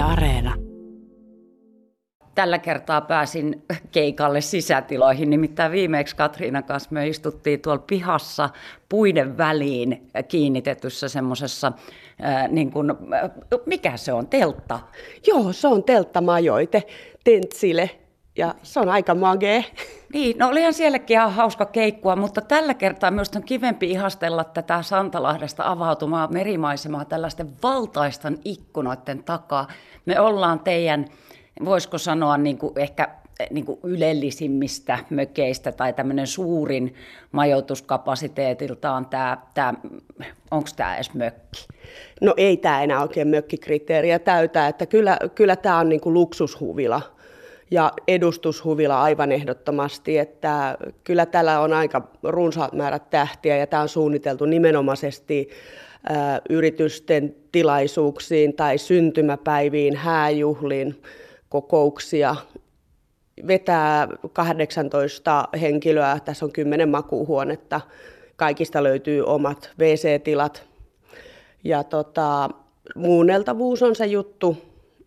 Yle Areena. Tällä kertaa pääsin keikalle sisätiloihin, nimittäin viimeksi Katriina kanssa me istuttiin tuolla pihassa puiden väliin kiinnitetyssä semmoisessa, niin kuin, mikä se on, teltta? Joo, se on teltta majoite, tentsile, ja se on aika magee. Niin, no olihan sielläkin ihan hauska keikkua, mutta tällä kertaa myös on kivempi ihastella tätä Santalahdesta avautumaa merimaisemaa tällaisten valtaisten ikkunoiden takaa. Me ollaan teidän, voisiko sanoa niin kuin ehkä niin kuin ylellisimmistä mökeistä tai tämmöinen suurin majoituskapasiteetiltaan tämä, tämä onko tämä edes mökki? No ei tämä enää oikein mökkikriteeriä täytä, että kyllä, kyllä tämä on niin kuin luksushuvila ja edustushuvila aivan ehdottomasti, että kyllä tällä on aika runsaat määrät tähtiä ja tämä on suunniteltu nimenomaisesti yritysten tilaisuuksiin tai syntymäpäiviin, hääjuhliin, kokouksia. Vetää 18 henkilöä, tässä on 10 makuuhuonetta, kaikista löytyy omat WC-tilat. Ja tota, muunneltavuus on se juttu,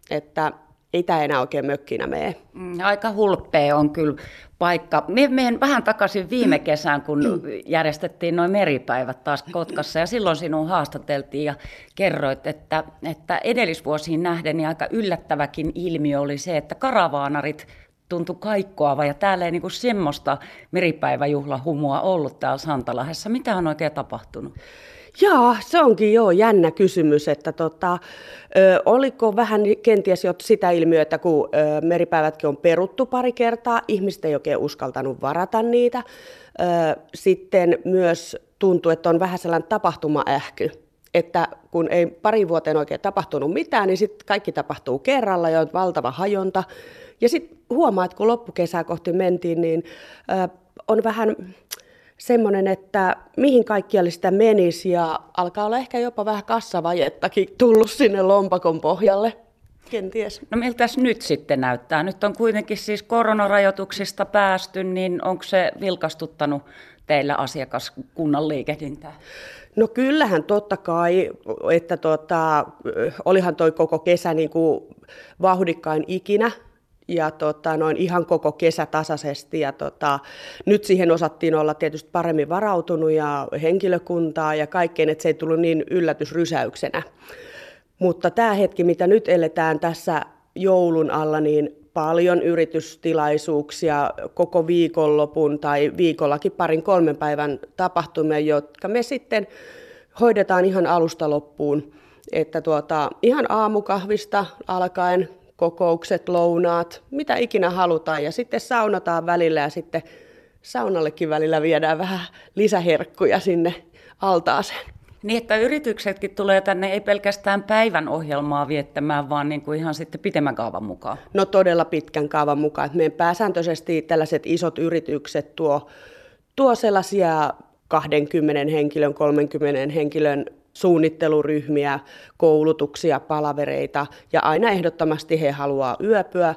että ei tämä enää oikein mökkinä mene. Mm, aika hulppea on kyllä paikka. Me menen vähän takaisin viime kesään, kun järjestettiin noin meripäivät taas Kotkassa, ja silloin sinun haastateltiin ja kerroit, että, että edellisvuosiin nähden niin aika yllättäväkin ilmiö oli se, että karavaanarit tuntui kaikkoava, ja täällä ei niinku semmoista meripäiväjuhlahumua ollut täällä Santalahdessa. Mitä on oikein tapahtunut? Joo, se onkin jo jännä kysymys, että tota, ö, oliko vähän kenties jo sitä ilmiötä, kun ö, meripäivätkin on peruttu pari kertaa, ihmiset ei oikein uskaltanut varata niitä. Ö, sitten myös tuntuu, että on vähän sellainen tapahtumaähky, että kun ei pari vuoteen oikein tapahtunut mitään, niin sitten kaikki tapahtuu kerralla ja on valtava hajonta. Ja sitten huomaa, että kun loppukesää kohti mentiin, niin ö, on vähän semmoinen, että mihin kaikkialle sitä menisi ja alkaa olla ehkä jopa vähän kassavajettakin tullut sinne lompakon pohjalle. Kenties. No miltä nyt sitten näyttää? Nyt on kuitenkin siis koronarajoituksista päästy, niin onko se vilkastuttanut teillä asiakaskunnan liikehdintää? No kyllähän totta kai, että tota, olihan toi koko kesä niin kuin vauhdikkain ikinä, ja tota, noin ihan koko kesä tasaisesti. Ja tota, nyt siihen osattiin olla tietysti paremmin varautunut ja henkilökuntaa ja kaikkeen, että se ei tullut niin yllätysrysäyksenä. Mutta tämä hetki, mitä nyt eletään tässä joulun alla, niin paljon yritystilaisuuksia koko viikonlopun tai viikollakin parin kolmen päivän tapahtumia, jotka me sitten hoidetaan ihan alusta loppuun. Että tuota, ihan aamukahvista alkaen kokoukset, lounaat, mitä ikinä halutaan. Ja sitten saunataan välillä ja sitten saunallekin välillä viedään vähän lisäherkkuja sinne altaaseen. Niin, että yrityksetkin tulee tänne ei pelkästään päivän ohjelmaa viettämään, vaan niin kuin ihan sitten pitemmän kaavan mukaan. No todella pitkän kaavan mukaan. Meidän pääsääntöisesti tällaiset isot yritykset tuo, tuo sellaisia 20 henkilön, 30 henkilön suunnitteluryhmiä, koulutuksia, palavereita ja aina ehdottomasti he haluaa yöpyä,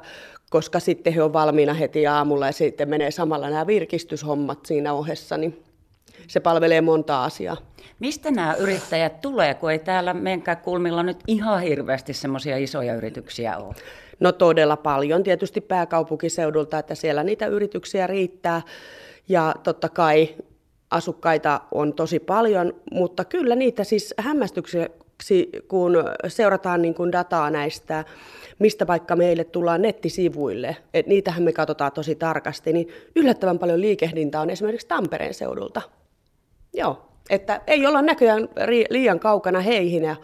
koska sitten he on valmiina heti aamulla ja sitten menee samalla nämä virkistyshommat siinä ohessa, niin se palvelee monta asiaa. Mistä nämä yrittäjät tulee, kun ei täällä menkään kulmilla nyt ihan hirveästi semmoisia isoja yrityksiä ole? No todella paljon tietysti pääkaupunkiseudulta, että siellä niitä yrityksiä riittää. Ja totta kai asukkaita on tosi paljon, mutta kyllä niitä siis hämmästykseksi, kun seurataan niin kuin dataa näistä, mistä vaikka meille tullaan nettisivuille, että niitähän me katsotaan tosi tarkasti, niin yllättävän paljon liikehdintä on esimerkiksi Tampereen seudulta. Joo, että ei olla näköjään liian kaukana heihin ja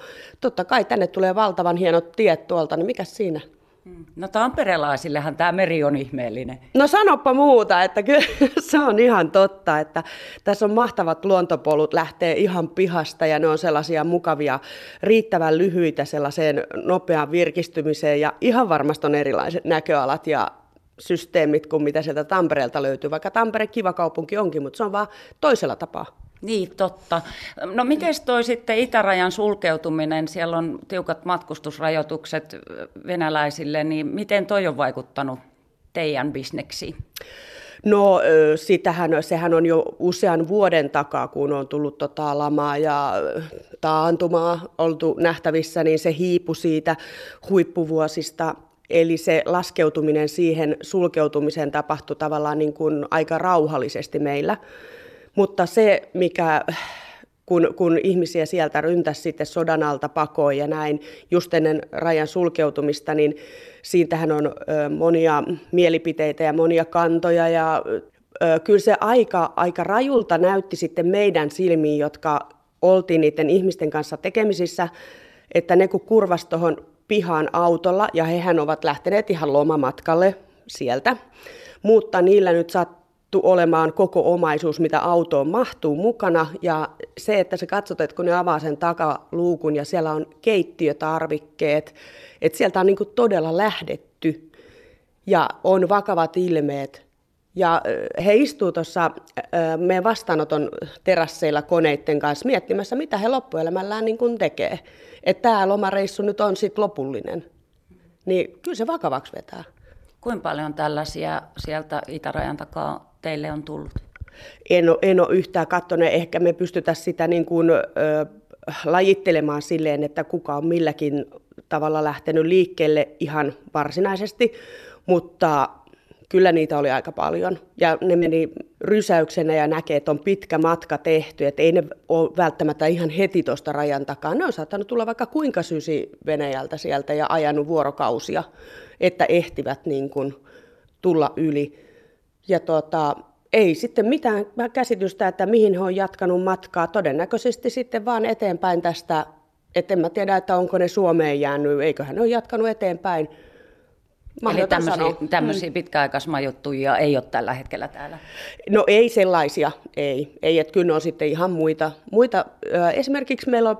totta kai tänne tulee valtavan hienot tiet tuolta, niin mikä siinä? Mm. No tamperelaisillehan tämä meri on ihmeellinen. No sanoppa muuta, että kyllä se on ihan totta, että tässä on mahtavat luontopolut, lähtee ihan pihasta ja ne on sellaisia mukavia, riittävän lyhyitä sellaiseen nopeaan virkistymiseen ja ihan varmasti on erilaiset näköalat ja systeemit kuin mitä sieltä Tampereelta löytyy, vaikka Tampere kiva kaupunki onkin, mutta se on vaan toisella tapaa. Niin, totta. No miten toi sitten itärajan sulkeutuminen, siellä on tiukat matkustusrajoitukset venäläisille, niin miten toi on vaikuttanut teidän bisneksiin? No sitähän, sehän on jo usean vuoden takaa, kun on tullut tota lamaa ja taantumaa oltu nähtävissä, niin se hiipu siitä huippuvuosista. Eli se laskeutuminen siihen sulkeutumiseen tapahtui tavallaan niin kuin aika rauhallisesti meillä. Mutta se, mikä kun, kun ihmisiä sieltä ryntäsi sitten sodan alta pakoon ja näin just ennen rajan sulkeutumista, niin siitähän on monia mielipiteitä ja monia kantoja ja kyllä se aika, aika rajulta näytti sitten meidän silmiin, jotka oltiin niiden ihmisten kanssa tekemisissä, että ne kun kurvas tuohon pihaan autolla ja hehän ovat lähteneet ihan lomamatkalle sieltä, mutta niillä nyt saat sattu olemaan koko omaisuus, mitä autoon mahtuu mukana. Ja se, että sä katsot, että kun ne avaa sen takaluukun ja siellä on keittiötarvikkeet, että sieltä on niin todella lähdetty ja on vakavat ilmeet. Ja he istuu tuossa meidän vastaanoton terasseilla koneiden kanssa miettimässä, mitä he loppuelämällään niin kuin tekee. Että tämä lomareissu nyt on sitten lopullinen. Niin kyllä se vakavaksi vetää. Kuinka paljon tällaisia sieltä itärajan takaa teille on tullut? En ole, en ole yhtään katsonut. Ehkä me pystytään sitä niin kuin, ö, lajittelemaan silleen, että kuka on milläkin tavalla lähtenyt liikkeelle ihan varsinaisesti, mutta kyllä niitä oli aika paljon. Ja ne meni rysäyksenä ja näkee, että on pitkä matka tehty, että ei ne ole välttämättä ihan heti tuosta rajan takaa. Ne on saattanut tulla vaikka kuinka sysi Venäjältä sieltä ja ajanut vuorokausia, että ehtivät niin kuin tulla yli. Ja tota, ei sitten mitään käsitystä, että mihin he on jatkanut matkaa. Todennäköisesti sitten vaan eteenpäin tästä, että en mä tiedä, että onko ne Suomeen jäänyt, eiköhän ne ole jatkanut eteenpäin. Eli tämmöisiä, tämmöisiä mm. pitkäaikaismajoittujia ei ole tällä hetkellä täällä? No ei sellaisia, ei. ei että kyllä ne on sitten ihan muita. muita. Esimerkiksi meillä on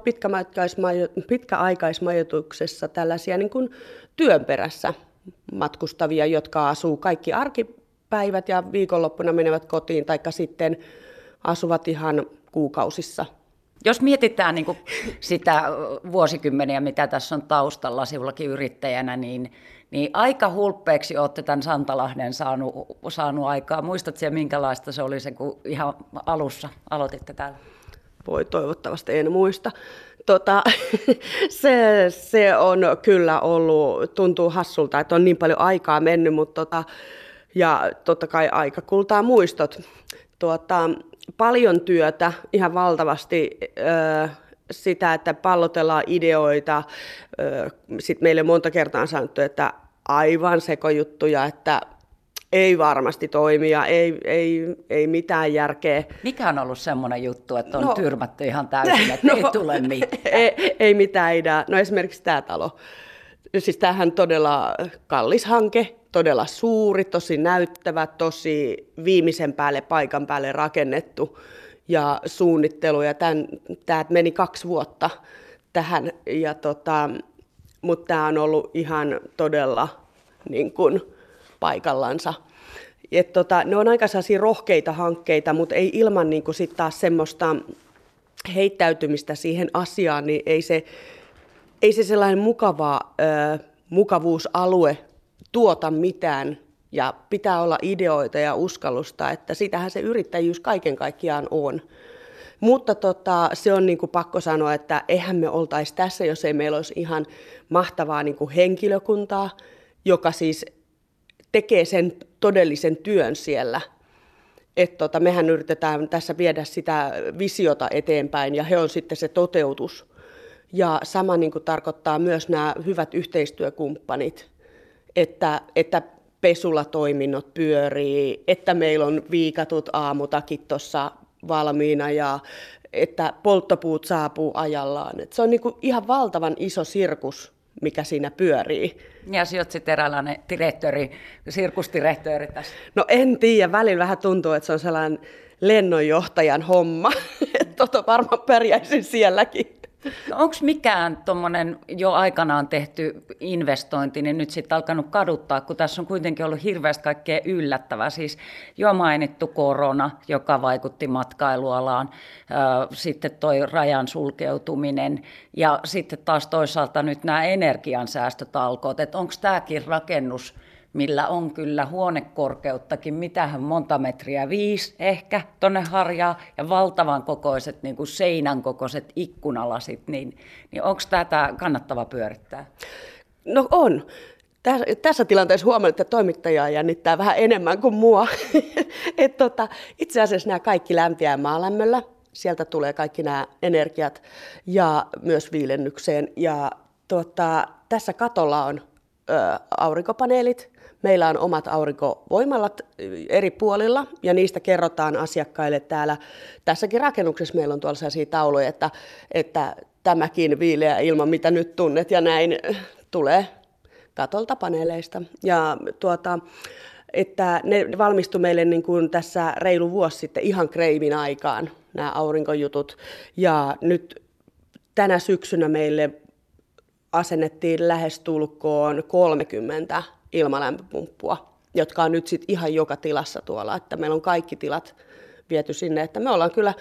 pitkäaikaismajoituksessa tällaisia niin kuin työn perässä matkustavia, jotka asuu kaikki arki päivät ja viikonloppuna menevät kotiin, tai sitten asuvat ihan kuukausissa. Jos mietitään niin sitä vuosikymmeniä, mitä tässä on taustalla sivullakin yrittäjänä, niin, niin aika hulppeeksi olette tämän Santalahden saanut, saanut aikaa. Muistatko se, minkälaista se oli se, kun ihan alussa aloititte täällä? Voi toivottavasti en muista. Tota, se, se on kyllä ollut, tuntuu hassulta, että on niin paljon aikaa mennyt, mutta tota, ja totta kai aika kultaa muistot. Tuota, paljon työtä, ihan valtavasti ö, sitä, että pallotellaan ideoita. Sitten meille monta kertaa on sanottu, että aivan sekojuttuja, että ei varmasti toimia, ei, ei, ei mitään järkeä. Mikä on ollut semmoinen juttu, että on no, tyrmätty ihan täysin, että no, ei tule mitään? Ei, ei mitään idea. No esimerkiksi tämä talo. Siis tämähän todella kallis hanke, todella suuri, tosi näyttävä, tosi viimeisen päälle paikan päälle rakennettu ja suunnittelu. Ja tämä meni kaksi vuotta tähän, ja tota, mutta tämä on ollut ihan todella niin kuin, paikallansa. Et tota, ne on aika rohkeita hankkeita, mutta ei ilman niin kuin sit taas semmoista heittäytymistä siihen asiaan, niin ei se, ei se sellainen mukava, ö, mukavuusalue tuota mitään ja pitää olla ideoita ja uskallusta, että sitähän se yrittäjyys kaiken kaikkiaan on. Mutta tota, se on niin kuin pakko sanoa, että eihän me oltaisi tässä, jos ei meillä olisi ihan mahtavaa niin kuin henkilökuntaa, joka siis tekee sen todellisen työn siellä. Et tota, mehän yritetään tässä viedä sitä visiota eteenpäin ja he on sitten se toteutus. Ja sama niin kuin tarkoittaa myös nämä hyvät yhteistyökumppanit, että, että pesulatoiminnot pyörii, että meillä on viikatut aamutakit tuossa valmiina ja että polttopuut saapuu ajallaan. Et se on niinku ihan valtavan iso sirkus, mikä siinä pyörii. Ja sinä olet sitten eräänlainen direktööri, sirkusdirektööri tässä. No en tiedä, välillä vähän tuntuu, että se on sellainen lennonjohtajan homma. tota varmaan pärjäisin sielläkin. Onko mikään tuommoinen jo aikanaan tehty investointi, niin nyt sitten alkanut kaduttaa, kun tässä on kuitenkin ollut hirveästi kaikkea yllättävää. Siis jo mainittu korona, joka vaikutti matkailualaan, sitten toi rajan sulkeutuminen ja sitten taas toisaalta nyt nämä energiansäästötalkoot, onko tämäkin rakennus millä on kyllä huonekorkeuttakin, mitähän monta metriä, viisi ehkä tonne harjaa, ja valtavan kokoiset, niin kuin seinän kokoiset ikkunalasit, niin, niin onko tätä kannattava pyörittää? No on. Tässä tilanteessa huomannut, että toimittajaa jännittää vähän enemmän kuin mua. Et tota, itse asiassa nämä kaikki lämpiää maalämmöllä. Sieltä tulee kaikki nämä energiat ja myös viilennykseen. Ja tota, tässä katolla on ö, aurinkopaneelit. Meillä on omat aurinkovoimalat eri puolilla ja niistä kerrotaan asiakkaille täällä. Tässäkin rakennuksessa meillä on tuolla sellaisia tauluja, että, että tämäkin viileä ilma, mitä nyt tunnet ja näin tulee katolta paneeleista. Ja tuota, että ne valmistui meille niin kuin tässä reilu vuosi sitten ihan kreivin aikaan, nämä aurinkojutut. Ja nyt tänä syksynä meille asennettiin lähestulkoon 30 ilmalämpöpumppua, jotka on nyt sitten ihan joka tilassa tuolla, että meillä on kaikki tilat viety sinne, että me ollaan kyllä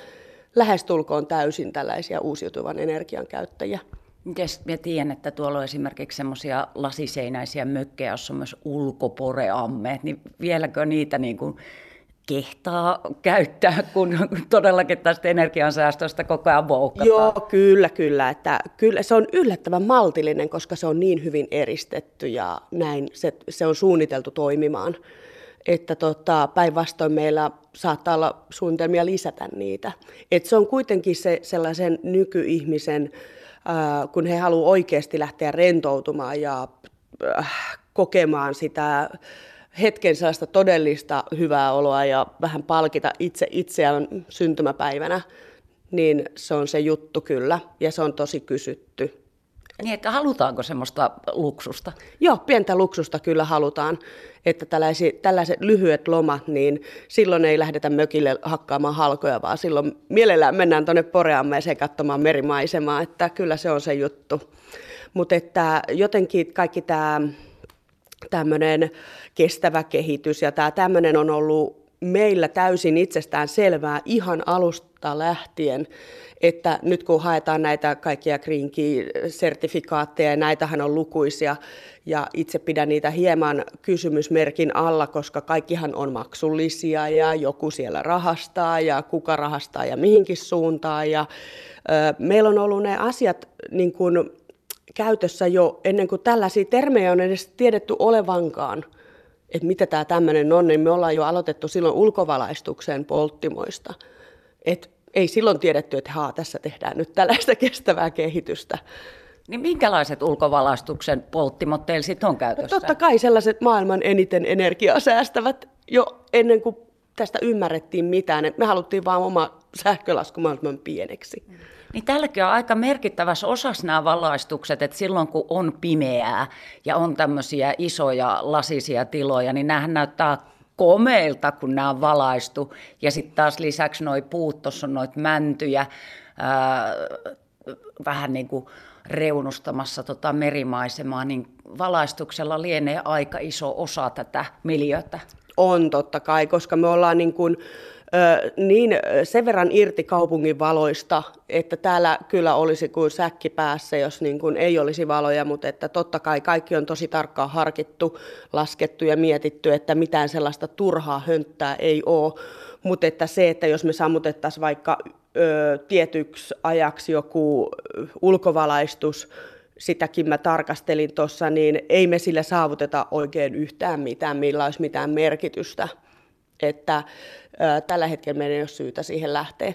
lähestulkoon täysin tällaisia uusiutuvan energian käyttäjiä. Mites mä tiedän, että tuolla on esimerkiksi semmoisia lasiseinäisiä mökkejä, joissa on myös ulkoporeammeet, niin vieläkö niitä niin kuin kehtaa käyttää, kun todellakin tästä energiansäästöstä koko ajan voukataan. Joo, kyllä, kyllä. Että, kyllä. Se on yllättävän maltillinen, koska se on niin hyvin eristetty ja näin se, se on suunniteltu toimimaan. Että tota, päinvastoin meillä saattaa olla suunnitelmia lisätä niitä. Et se on kuitenkin se sellaisen nykyihmisen kun he haluavat oikeasti lähteä rentoutumaan ja äh, kokemaan sitä hetken sellaista todellista hyvää oloa ja vähän palkita itse itseään syntymäpäivänä, niin se on se juttu kyllä ja se on tosi kysytty. Niin, että halutaanko semmoista luksusta? Joo, pientä luksusta kyllä halutaan. Että tällaiset, tällaiset lyhyet lomat, niin silloin ei lähdetä mökille hakkaamaan halkoja, vaan silloin mielellään mennään tuonne Poreammeeseen katsomaan merimaisemaa, että kyllä se on se juttu. Mutta että jotenkin kaikki tämä tämmöinen kestävä kehitys. Ja tämä tämmöinen on ollut meillä täysin itsestään selvää ihan alusta lähtien, että nyt kun haetaan näitä kaikkia Green Key-sertifikaatteja, ja näitähän on lukuisia, ja itse pidän niitä hieman kysymysmerkin alla, koska kaikkihan on maksullisia, ja joku siellä rahastaa, ja kuka rahastaa, ja mihinkin suuntaan, ja ö, meillä on ollut ne asiat niin kuin, käytössä jo ennen kuin tällaisia termejä on edes tiedetty olevankaan, että mitä tämä tämmöinen on, niin me ollaan jo aloitettu silloin ulkovalaistuksen polttimoista. Et ei silloin tiedetty, että haa, tässä tehdään nyt tällaista kestävää kehitystä. Niin minkälaiset ulkovalaistuksen polttimot teillä sitten on käytössä? No totta kai sellaiset maailman eniten energiaa säästävät jo ennen kuin tästä ymmärrettiin mitään. me haluttiin vaan oma sähkölasku mahdollisimman pieneksi. Niin tälläkin on aika merkittävässä osassa nämä valaistukset, että silloin kun on pimeää ja on tämmöisiä isoja lasisia tiloja, niin nämähän näyttää komeilta, kun nämä on valaistu. Ja sitten taas lisäksi noi puut, tuossa on noita mäntyjä, ää, vähän niin kuin reunustamassa tota merimaisemaa, niin valaistuksella lienee aika iso osa tätä miljötä. On totta kai, koska me ollaan niin kuin, niin sen verran irti kaupungin valoista, että täällä kyllä olisi kuin säkki päässä, jos niin kuin ei olisi valoja, mutta että totta kai kaikki on tosi tarkkaan harkittu, laskettu ja mietitty, että mitään sellaista turhaa hönttää ei ole. Mutta että se, että jos me sammutettaisiin vaikka ö, tietyksi ajaksi joku ulkovalaistus, sitäkin mä tarkastelin tuossa, niin ei me sillä saavuteta oikein yhtään mitään, millä olisi mitään merkitystä. Että ö, tällä hetkellä meidän ei ole syytä siihen lähteä.